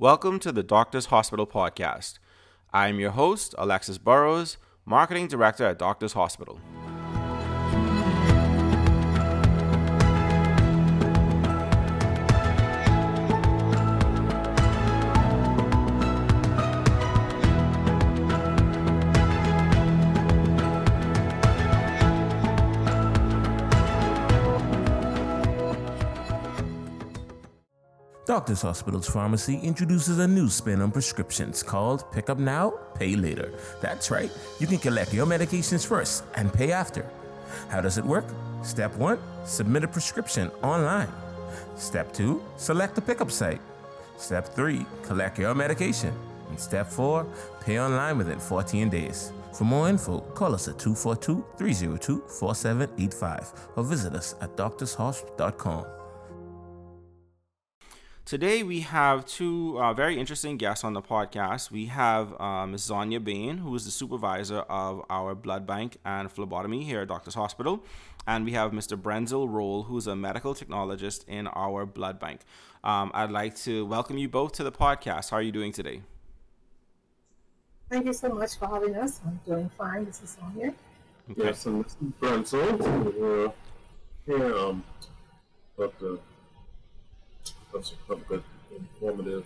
Welcome to the Doctors Hospital Podcast. I am your host, Alexis Burrows, Marketing Director at Doctors Hospital. Doctors Hospital's pharmacy introduces a new spin on prescriptions called Pick Up Now, Pay Later. That's right, you can collect your medications first and pay after. How does it work? Step 1 Submit a prescription online. Step 2 Select the pickup site. Step 3 Collect your medication. And step 4 Pay online within 14 days. For more info, call us at 242 302 4785 or visit us at doctorshosp.com. Today we have two uh, very interesting guests on the podcast. We have uh, Ms. Zonia Bain, who is the supervisor of our blood bank and phlebotomy here at Doctors Hospital. And we have Mr. Brenzel Roll, who's a medical technologist in our blood bank. Um, I'd like to welcome you both to the podcast. How are you doing today? Thank you so much for having us. I'm doing fine. This is Sonia. Okay. Yes, and this is Brenzel. We're here um, about that's a good informative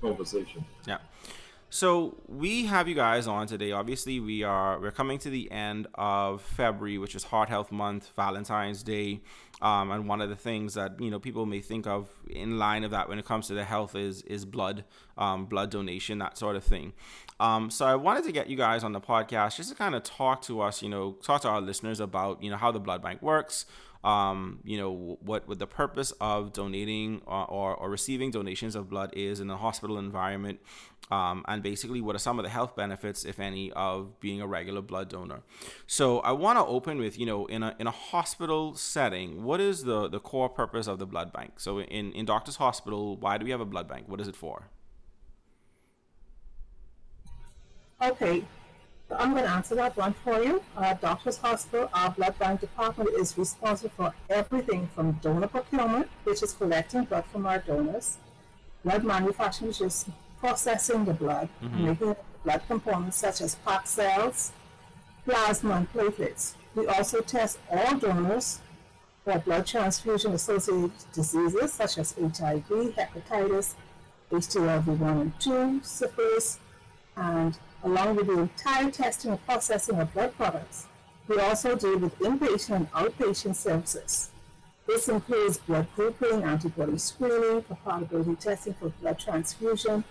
conversation. Yeah. So we have you guys on today. Obviously, we are we're coming to the end of February, which is Heart Health Month, Valentine's Day, um, and one of the things that you know people may think of in line of that when it comes to the health is is blood, um, blood donation, that sort of thing. Um, so I wanted to get you guys on the podcast just to kind of talk to us, you know, talk to our listeners about you know how the blood bank works, um, you know what what the purpose of donating or, or, or, receiving donations of blood is in a hospital environment um, and basically what are some of the health benefits if any of being a regular blood donor. So i want to open with you know in a, in a hospital setting what is the, the core purpose of the blood bank? So in, in doctors hospital why do we have a blood bank? What is it for? Okay I'm going to answer that one for you. Our Doctors Hospital, our blood bank department is responsible for everything from donor procurement, which is collecting blood from our donors, blood manufacturing, which is processing the blood, mm-hmm. making blood components such as packed cells, plasma, and platelets. We also test all donors for blood transfusion associated diseases such as HIV, hepatitis, HTLV1 and 2, syphilis, and along with the entire testing and processing of blood products. We also deal with inpatient and outpatient services. This includes blood grouping, antibody screening, compatibility testing for blood transfusion,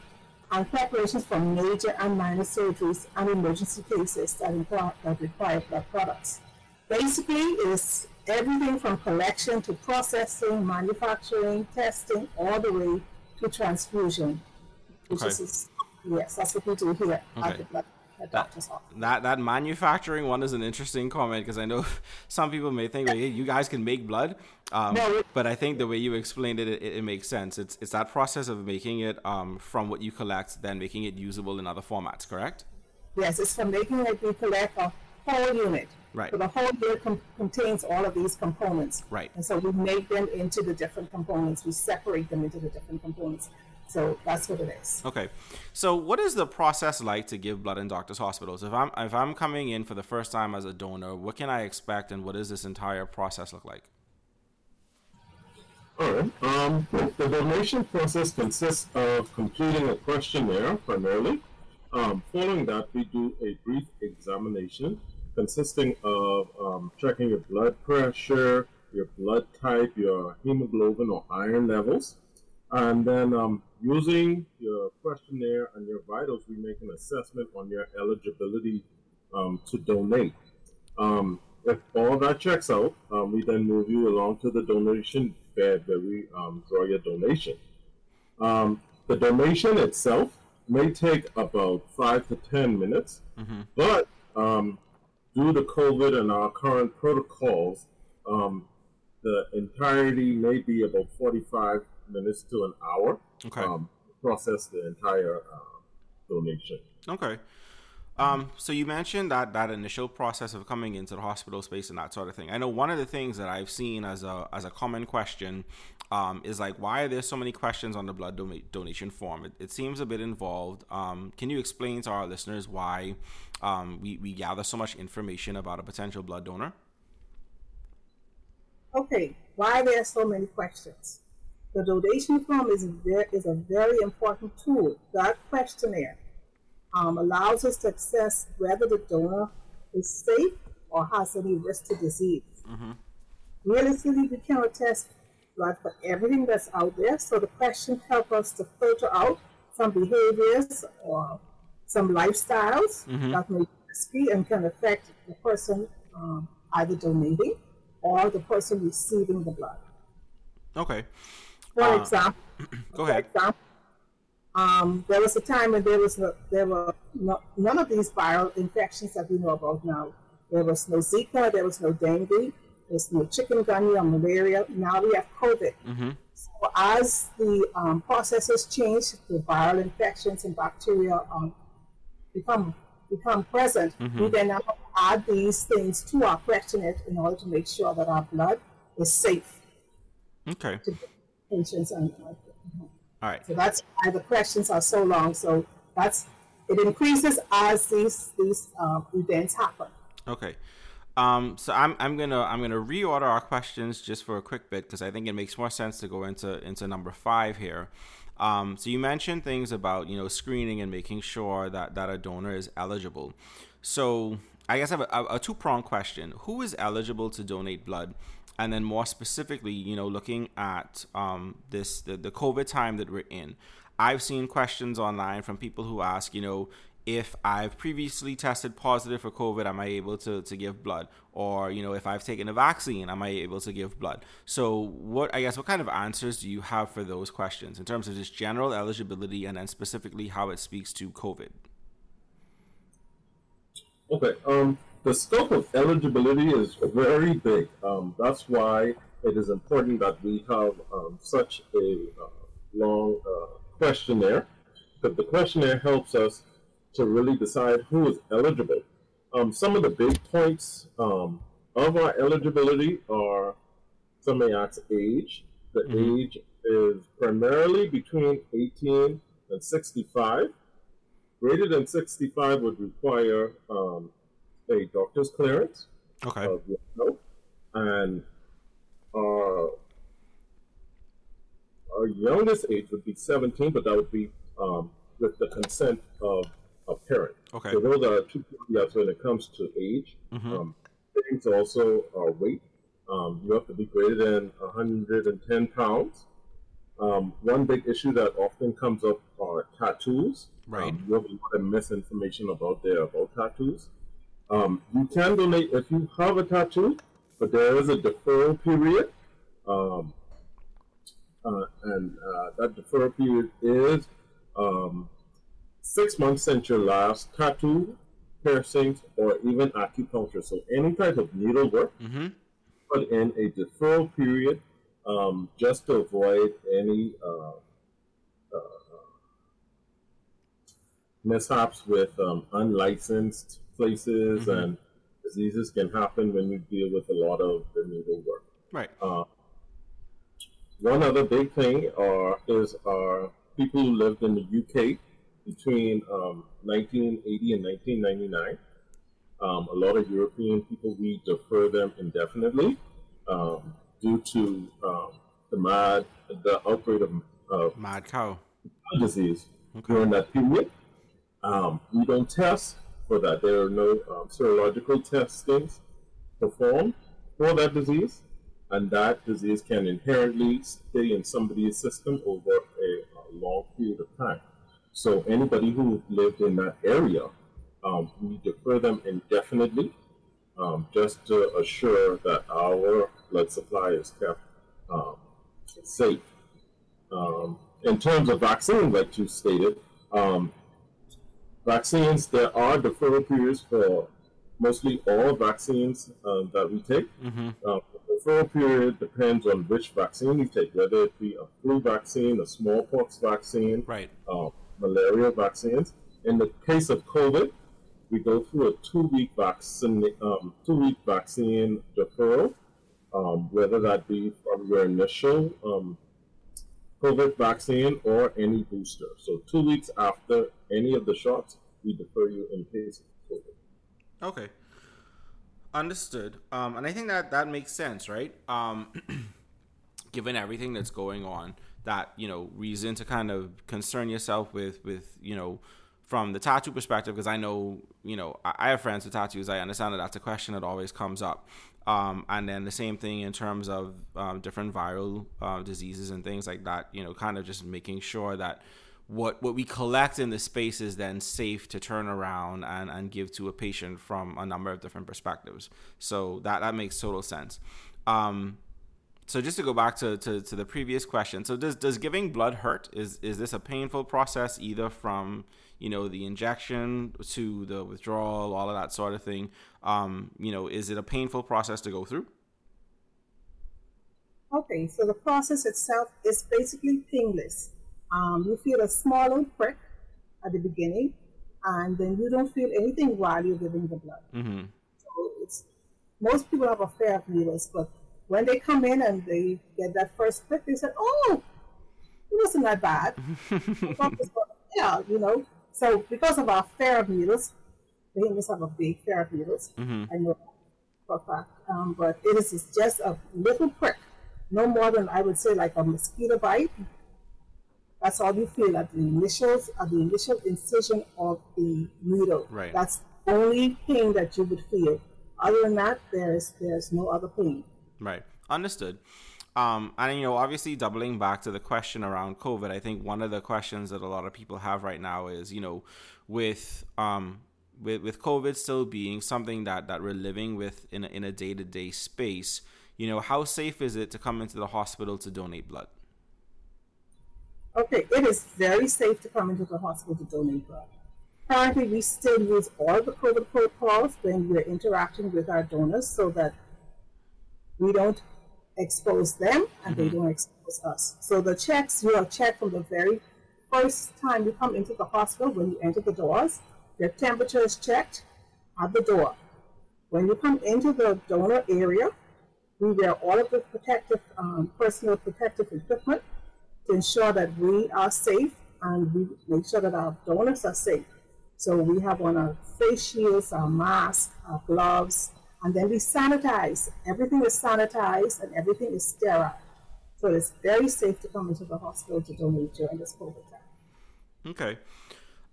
and preparations for major and minor surgeries and emergency cases that, require, that require blood products. Basically, it's everything from collection to processing, manufacturing, testing, all the way to transfusion, which okay. is Yes, that's what we do here okay. at the doctor's office. That that manufacturing one is an interesting comment because I know some people may think, well, you guys can make blood, um, no, but I think the way you explained it, it, it, makes sense. It's it's that process of making it um, from what you collect, then making it usable in other formats. Correct? Yes, it's from making it. We collect a whole unit. Right. So the whole unit com- contains all of these components. Right. And so we make them into the different components. We separate them into the different components. So that's what it is. Okay. So what is the process like to give blood in doctors' hospitals? If I'm if I'm coming in for the first time as a donor, what can I expect and what does this entire process look like? All right. Um, the donation process consists of completing a questionnaire primarily. Um, following that, we do a brief examination consisting of um, checking your blood pressure, your blood type, your hemoglobin or iron levels. And then um, using your questionnaire and your vitals, we make an assessment on your eligibility um, to donate. Um, if all that checks out, um, we then move you along to the donation bed where we um, draw your donation. Um, the donation itself may take about five to 10 minutes, mm-hmm. but due to COVID and our current protocols, the entirety may be about 45 minutes to an hour. Okay. Um, process the entire uh, donation. Okay. Um, so you mentioned that that initial process of coming into the hospital space and that sort of thing. I know one of the things that I've seen as a as a common question um, is like, why are there so many questions on the blood do- donation form? It, it, seems a bit involved. Um, can you explain to our listeners why um, we we gather so much information about a potential blood donor? Okay, why are there so many questions? The donation form is, very, is a very important tool. That questionnaire um, allows us to assess whether the donor is safe or has any risk to disease. Mm-hmm. Realistically, we cannot test blood for everything that's out there, so the questions help us to filter out some behaviors or some lifestyles mm-hmm. that may be risky and can affect the person um, either donating or the person receiving the blood. Okay. For uh, example, go ahead. Example, um, there was a time when there was no, there were no, none of these viral infections that we know about now. There was no Zika, there was no dengue, there's no chikungunya or malaria. Now we have COVID. Mm-hmm. So as the um, processes change, the viral infections and bacteria um, become become present. Mm-hmm. We then add these things to our questionnaire in order to make sure that our blood is safe. Okay. To patients and. Uh, all right. So that's why the questions are so long. So that's it increases as these these um, events happen. Okay. Um, so I'm, I'm gonna I'm gonna reorder our questions just for a quick bit because I think it makes more sense to go into into number five here. Um, so you mentioned things about you know screening and making sure that that a donor is eligible. So I guess I have a, a two pronged question: Who is eligible to donate blood? And then more specifically, you know, looking at um, this the, the COVID time that we're in. I've seen questions online from people who ask, you know, if I've previously tested positive for COVID, am I able to, to give blood? Or, you know, if I've taken a vaccine, am I able to give blood? So, what I guess, what kind of answers do you have for those questions in terms of just general eligibility and then specifically how it speaks to COVID? Okay. Um, the scope of eligibility is very big. Um, that's why it is important that we have um, such a uh, long uh, questionnaire, because the questionnaire helps us to really decide who is eligible. Um, some of the big points um, of our eligibility are some may ask age. The mm-hmm. age is primarily between 18 and 65. Greater than 65 would require um, a doctor's clearance. Okay. And our our youngest age would be 17, but that would be um, with the consent of a parent. Okay. So those are two caveats when it comes to age. Mm-hmm. Um, things also are weight. Um, you have to be greater than 110 pounds. Um, one big issue that often comes up are tattoos. Right. Um, you have a lot of misinformation about there about tattoos. Um, you can donate if you have a tattoo, but there is a deferral period. Um, uh, and uh, that deferral period is um, six months since your last tattoo, piercings, or even acupuncture. So any type of needlework, mm-hmm. put in a deferral period um, just to avoid any uh, uh, mishaps with um, unlicensed places mm-hmm. and diseases can happen when you deal with a lot of the needlework. Right. Uh, one other big thing are, is our people who lived in the UK between um, 1980 and 1999. Um, a lot of European people, we defer them indefinitely um, due to um, the mad, the outbreak of uh, mad cow disease okay. during that period. Um, we don't test for that. There are no um, serological testings performed for that disease, and that disease can inherently stay in somebody's system over a, a long period of time. So anybody who lived in that area, um, we defer them indefinitely, um, just to assure that our blood supply is kept um, safe. Um, in terms of vaccine, like you stated, um, vaccines, there are deferral periods for mostly all vaccines uh, that we take. Mm-hmm. Uh, the deferral period depends on which vaccine you take, whether it be a flu vaccine, a smallpox vaccine, right. Uh, malaria vaccines. In the case of COVID, we go through a two-week vaccine, um, two-week vaccine deferral, um, whether that be from your initial um, COVID vaccine or any booster. So two weeks after any of the shots, we defer you in case of COVID. Okay. Understood. Um, and I think that that makes sense, right? Um, given everything that's going on, that you know, reason to kind of concern yourself with, with you know, from the tattoo perspective, because I know, you know, I, have friends with tattoos. I understand that that's a question that always comes up. Um, and then the same thing in terms of um, different viral uh, diseases and things like that. You know, kind of just making sure that what what we collect in the space is then safe to turn around and, and give to a patient from a number of different perspectives. So that that makes total sense. Um, so just to go back to, to, to the previous question, so does does giving blood hurt? Is is this a painful process either from you know the injection to the withdrawal, all of that sort of thing? Um, you know, is it a painful process to go through? Okay, so the process itself is basically painless. Um, you feel a small little prick at the beginning, and then you don't feel anything while you're giving the blood. Mm-hmm. So it's most people have a fear of needles, but when they come in and they get that first prick, they said, "Oh, it wasn't that bad." yeah, you know. So because of our fear of needles, just have a big fear of needles. Mm-hmm. I know for a fact. Um, but it is just a little prick, no more than I would say like a mosquito bite. That's all you feel at the initials, at the initial incision of the needle. Right. That's the only pain that you would feel. Other than that, there's there's no other pain. Right. Understood. Um, and you know, obviously, doubling back to the question around COVID, I think one of the questions that a lot of people have right now is, you know, with um, with with COVID still being something that that we're living with in a, in a day to day space, you know, how safe is it to come into the hospital to donate blood? Okay, it is very safe to come into the hospital to donate blood. Currently, we still use all the COVID protocols when we're interacting with our donors so that we don't expose them and they don't expose us. So the checks, you are checked from the very first time you come into the hospital when you enter the doors. Your temperature is checked at the door. When you come into the donor area, we wear all of the protective, um, personal protective equipment to ensure that we are safe and we make sure that our donors are safe. So we have on our face shields, our masks, our gloves, and then we sanitize. Everything is sanitized and everything is sterile. So it's very safe to come into the hospital to donate during this COVID time. Okay.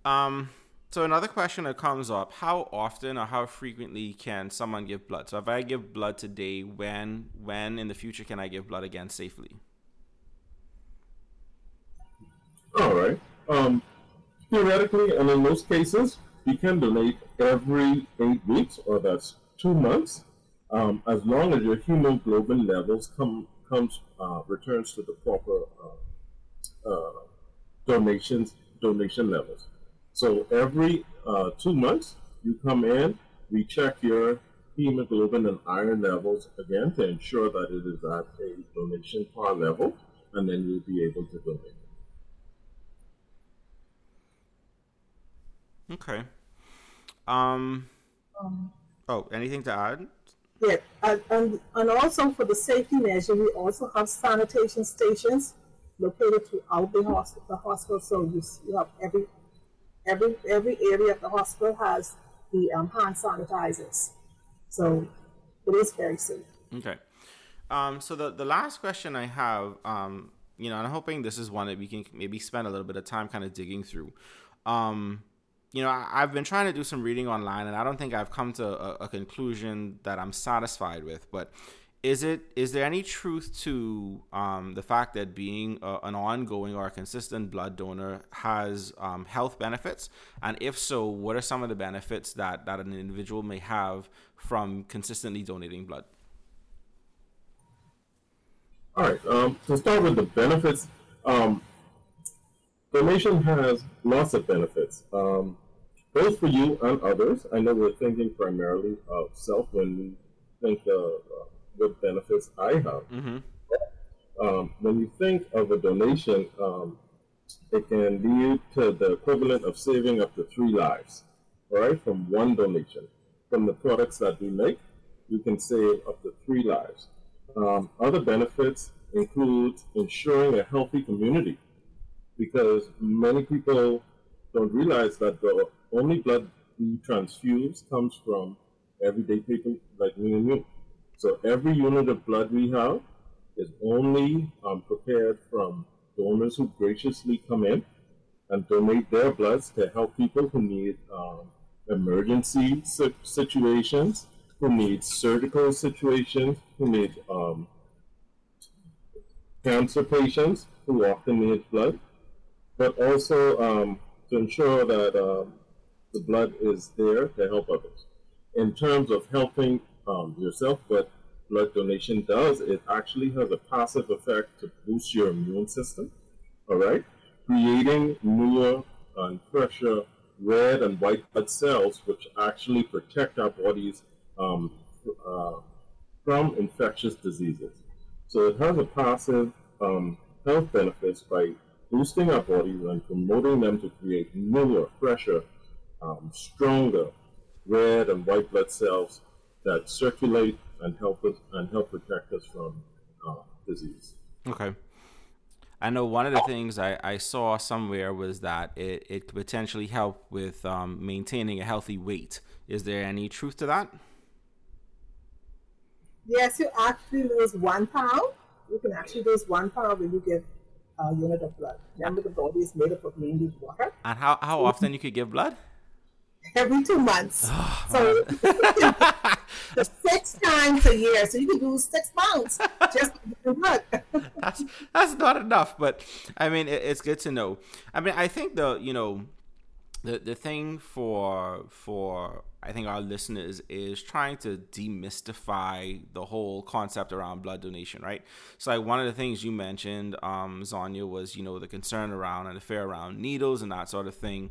Um, so another question that comes up: How often or how frequently can someone give blood? So if I give blood today, when when in the future can I give blood again safely? All right. Um, theoretically, and in most cases, you can donate every eight weeks, or that's two months, um, as long as your hemoglobin levels come comes uh, returns to the proper uh, uh, donations donation levels. So every uh, two months, you come in, we check your hemoglobin and iron levels again to ensure that it is at a donation par level, and then you'll be able to donate. Okay. Um. Um, Oh, anything to add? yeah, and, and, and also for the safety measure, we also have sanitation stations located throughout the hospital. The hospital, so you, you have every every every area of the hospital has the um, hand sanitizers. So it is very safe. Okay. Um, so the the last question I have, um, you know, and I'm hoping this is one that we can maybe spend a little bit of time kind of digging through. Um, you know, I, I've been trying to do some reading online, and I don't think I've come to a, a conclusion that I'm satisfied with. But is it is there any truth to um, the fact that being a, an ongoing or consistent blood donor has um, health benefits? And if so, what are some of the benefits that that an individual may have from consistently donating blood? All right. Um, to start with the benefits, um, donation has lots of benefits, um, both for you and others. I know we're thinking primarily of self when we think of uh, what benefits I have. Mm-hmm. Um, when you think of a donation, um, it can lead to the equivalent of saving up to three lives. all right, from one donation. From the products that we make, you can save up to three lives. Um, other benefits include ensuring a healthy community because many people don't realize that the only blood we transfuse comes from everyday people like me and you. So every unit of blood we have is only um, prepared from donors who graciously come in and donate their bloods to help people who need um, emergency situations, who need surgical situations, who need um, cancer patients who often need blood, but also um, to ensure that um, the blood is there to help others. In terms of helping um, yourself, what blood donation does, it actually has a passive effect to boost your immune system, all right? Creating newer and fresher red and white blood cells, which actually protect our bodies um, uh, from infectious diseases. So it has a passive um, health benefits by boosting our bodies and promoting them to create newer, fresher, um, stronger red and white blood cells that circulate and help us and help protect us from uh, disease. Okay. I know one of the things I, I saw somewhere was that it, it could potentially help with um, maintaining a healthy weight. Is there any truth to that? Yes, you actually lose one pound. You can actually lose one pound when you give a unit of blood. Remember, the ah. body is made up of mainly water. And how, how often you could give blood? every two months. Oh, so six times a year. So you can do six months just blood. that's that's not enough, but I mean it, it's good to know. I mean I think the you know the the thing for for I think our listeners is trying to demystify the whole concept around blood donation, right? So like one of the things you mentioned, um, Zonia, was you know the concern around and the fear around needles and that sort of thing.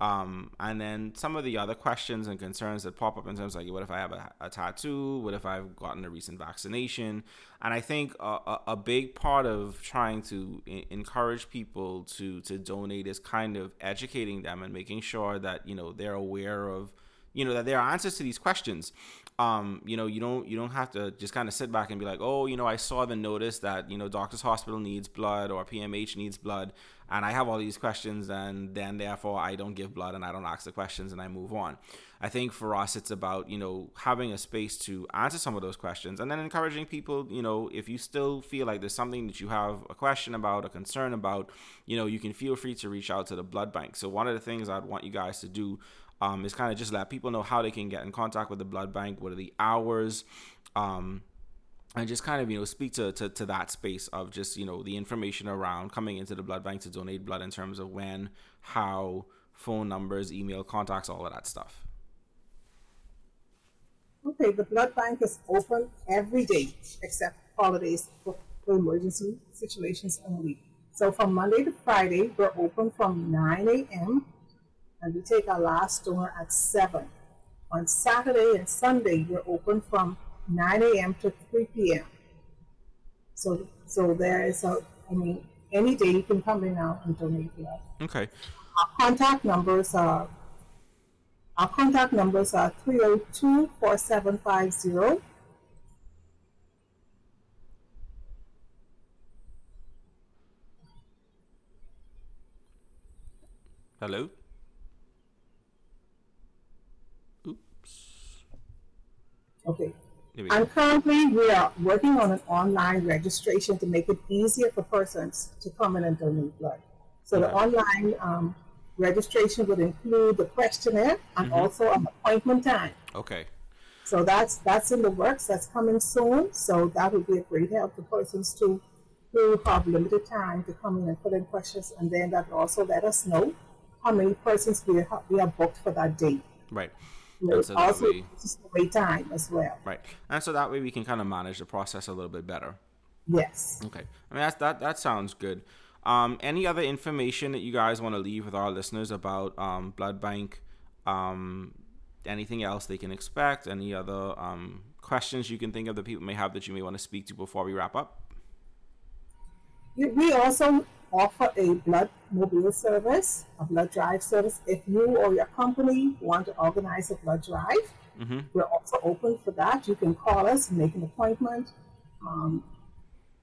Um, and then some of the other questions and concerns that pop up in terms of like, what if I have a, a tattoo? What if I've gotten a recent vaccination? And I think a, a big part of trying to I- encourage people to to donate is kind of educating them and making sure that you know they're aware of you know that there are answers to these questions um, you know you don't you don't have to just kind of sit back and be like oh you know i saw the notice that you know doctors hospital needs blood or pmh needs blood and I have all these questions, and then therefore I don't give blood and I don't ask the questions and I move on. I think for us, it's about, you know, having a space to answer some of those questions and then encouraging people, you know, if you still feel like there's something that you have a question about, a concern about, you know, you can feel free to reach out to the blood bank. So, one of the things I'd want you guys to do um, is kind of just let people know how they can get in contact with the blood bank, what are the hours. Um, and just kind of you know speak to, to, to that space of just you know the information around coming into the blood bank to donate blood in terms of when how phone numbers email contacts all of that stuff okay the blood bank is open every day except holidays for, emergency situations only so from monday to friday we're open from 9 a.m and we take our last donor at 7 on saturday and sunday we're open from 9 a.m. to 3 p.m. So, so there is a, I mean, any day you can come in now and donate blood. Okay. Our contact numbers are, our contact numbers are 302 4750 Hello? Okay. And currently, we are working on an online registration to make it easier for persons to come in and donate blood. So the online um, registration would include the questionnaire and mm-hmm. also an appointment time. Okay. So that's that's in the works. That's coming soon. So that would be a great help for persons to who have limited time to come in and put in questions, and then that also let us know how many persons we have, we have booked for that day. Right and so also way, time as well. Right, and so that way we can kind of manage the process a little bit better. Yes. Okay. I mean that's, that that sounds good. Um, any other information that you guys want to leave with our listeners about um, blood bank? Um, anything else they can expect? Any other um, questions you can think of that people may have that you may want to speak to before we wrap up? We also offer a blood mobile service, a blood drive service. If you or your company want to organize a blood drive, mm-hmm. we're also open for that. You can call us, make an appointment. Um,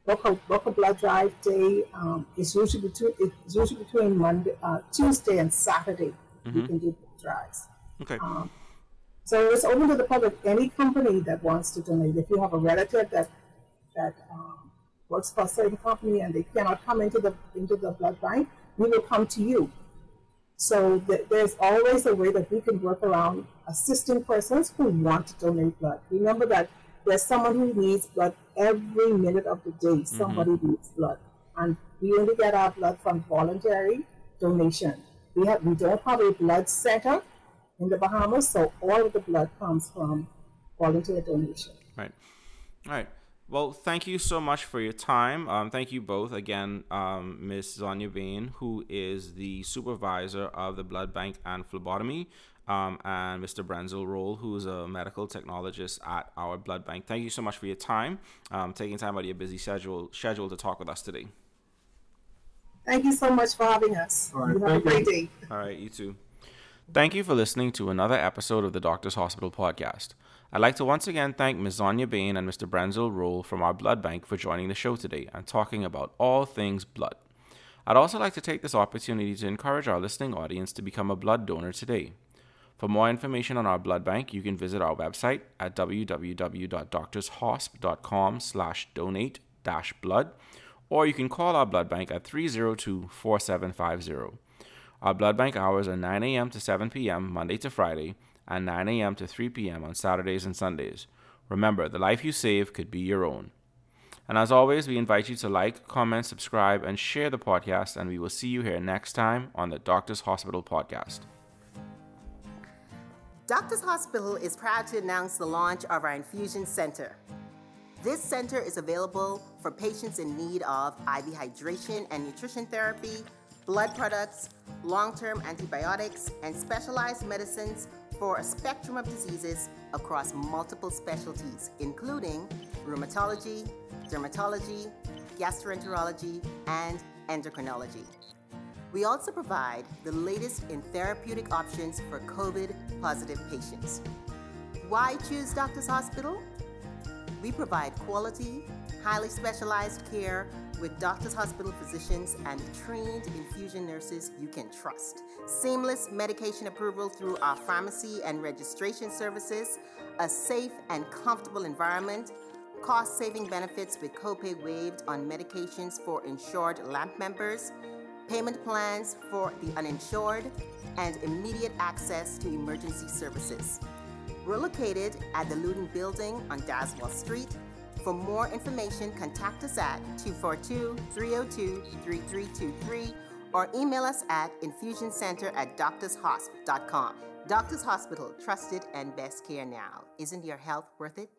book a, book a blood drive day. Um, it's usually between it's usually between Monday, uh, Tuesday, and Saturday. Mm-hmm. You can do blood drives. Okay. Um, so it's open to the public. Any company that wants to donate. If you have a relative that that um, works for a certain company and they cannot come into the into the blood bank, we will come to you. So th- there's always a way that we can work around assisting persons who want to donate blood. Remember that there's someone who needs blood every minute of the day. Mm-hmm. Somebody mm-hmm. needs blood, and we only get our blood from voluntary donation. We have we don't have a blood center in the Bahamas, so all of the blood comes from voluntary donation. Right. All right. Well, thank you so much for your time. Um, thank you both again, um, Ms. Zonia Bain, who is the supervisor of the blood bank and phlebotomy, um, and Mr. Brenzel Roll, who is a medical technologist at our blood bank. Thank you so much for your time, um, taking time out of your busy schedule schedule to talk with us today. Thank you so much for having us. All right, you have a great day. All right, you too. Thank you for listening to another episode of the Doctors Hospital podcast. I'd like to once again thank Ms. Zonia Bain and Mr. Brenzel Roll from our blood bank for joining the show today and talking about all things blood. I'd also like to take this opportunity to encourage our listening audience to become a blood donor today. For more information on our blood bank, you can visit our website at www.doctorshosp.com slash donate dash blood, or you can call our blood bank at 302 4750. Our blood bank hours are 9 a.m. to 7 p.m. Monday to Friday, and 9 a.m. to 3 p.m. on Saturdays and Sundays. Remember, the life you save could be your own. And as always, we invite you to like, comment, subscribe, and share the podcast, and we will see you here next time on the Doctors Hospital Podcast. Doctors Hospital is proud to announce the launch of our infusion center. This center is available for patients in need of IV hydration and nutrition therapy, blood products, long term antibiotics, and specialized medicines for a spectrum of diseases across multiple specialties, including rheumatology, dermatology, gastroenterology, and endocrinology. We also provide the latest in therapeutic options for COVID positive patients. Why choose Doctors Hospital? We provide quality, highly specialized care with Doctors Hospital physicians and trained infusion nurses you can trust. Seamless medication approval through our pharmacy and registration services, a safe and comfortable environment, cost saving benefits with copay waived on medications for insured LAMP members, payment plans for the uninsured, and immediate access to emergency services. We're located at the Luton Building on Dowdeswell Street. For more information, contact us at 242 302 3323 or email us at infusioncenter at doctorshosp.com. Doctors Hospital, trusted and best care now. Isn't your health worth it?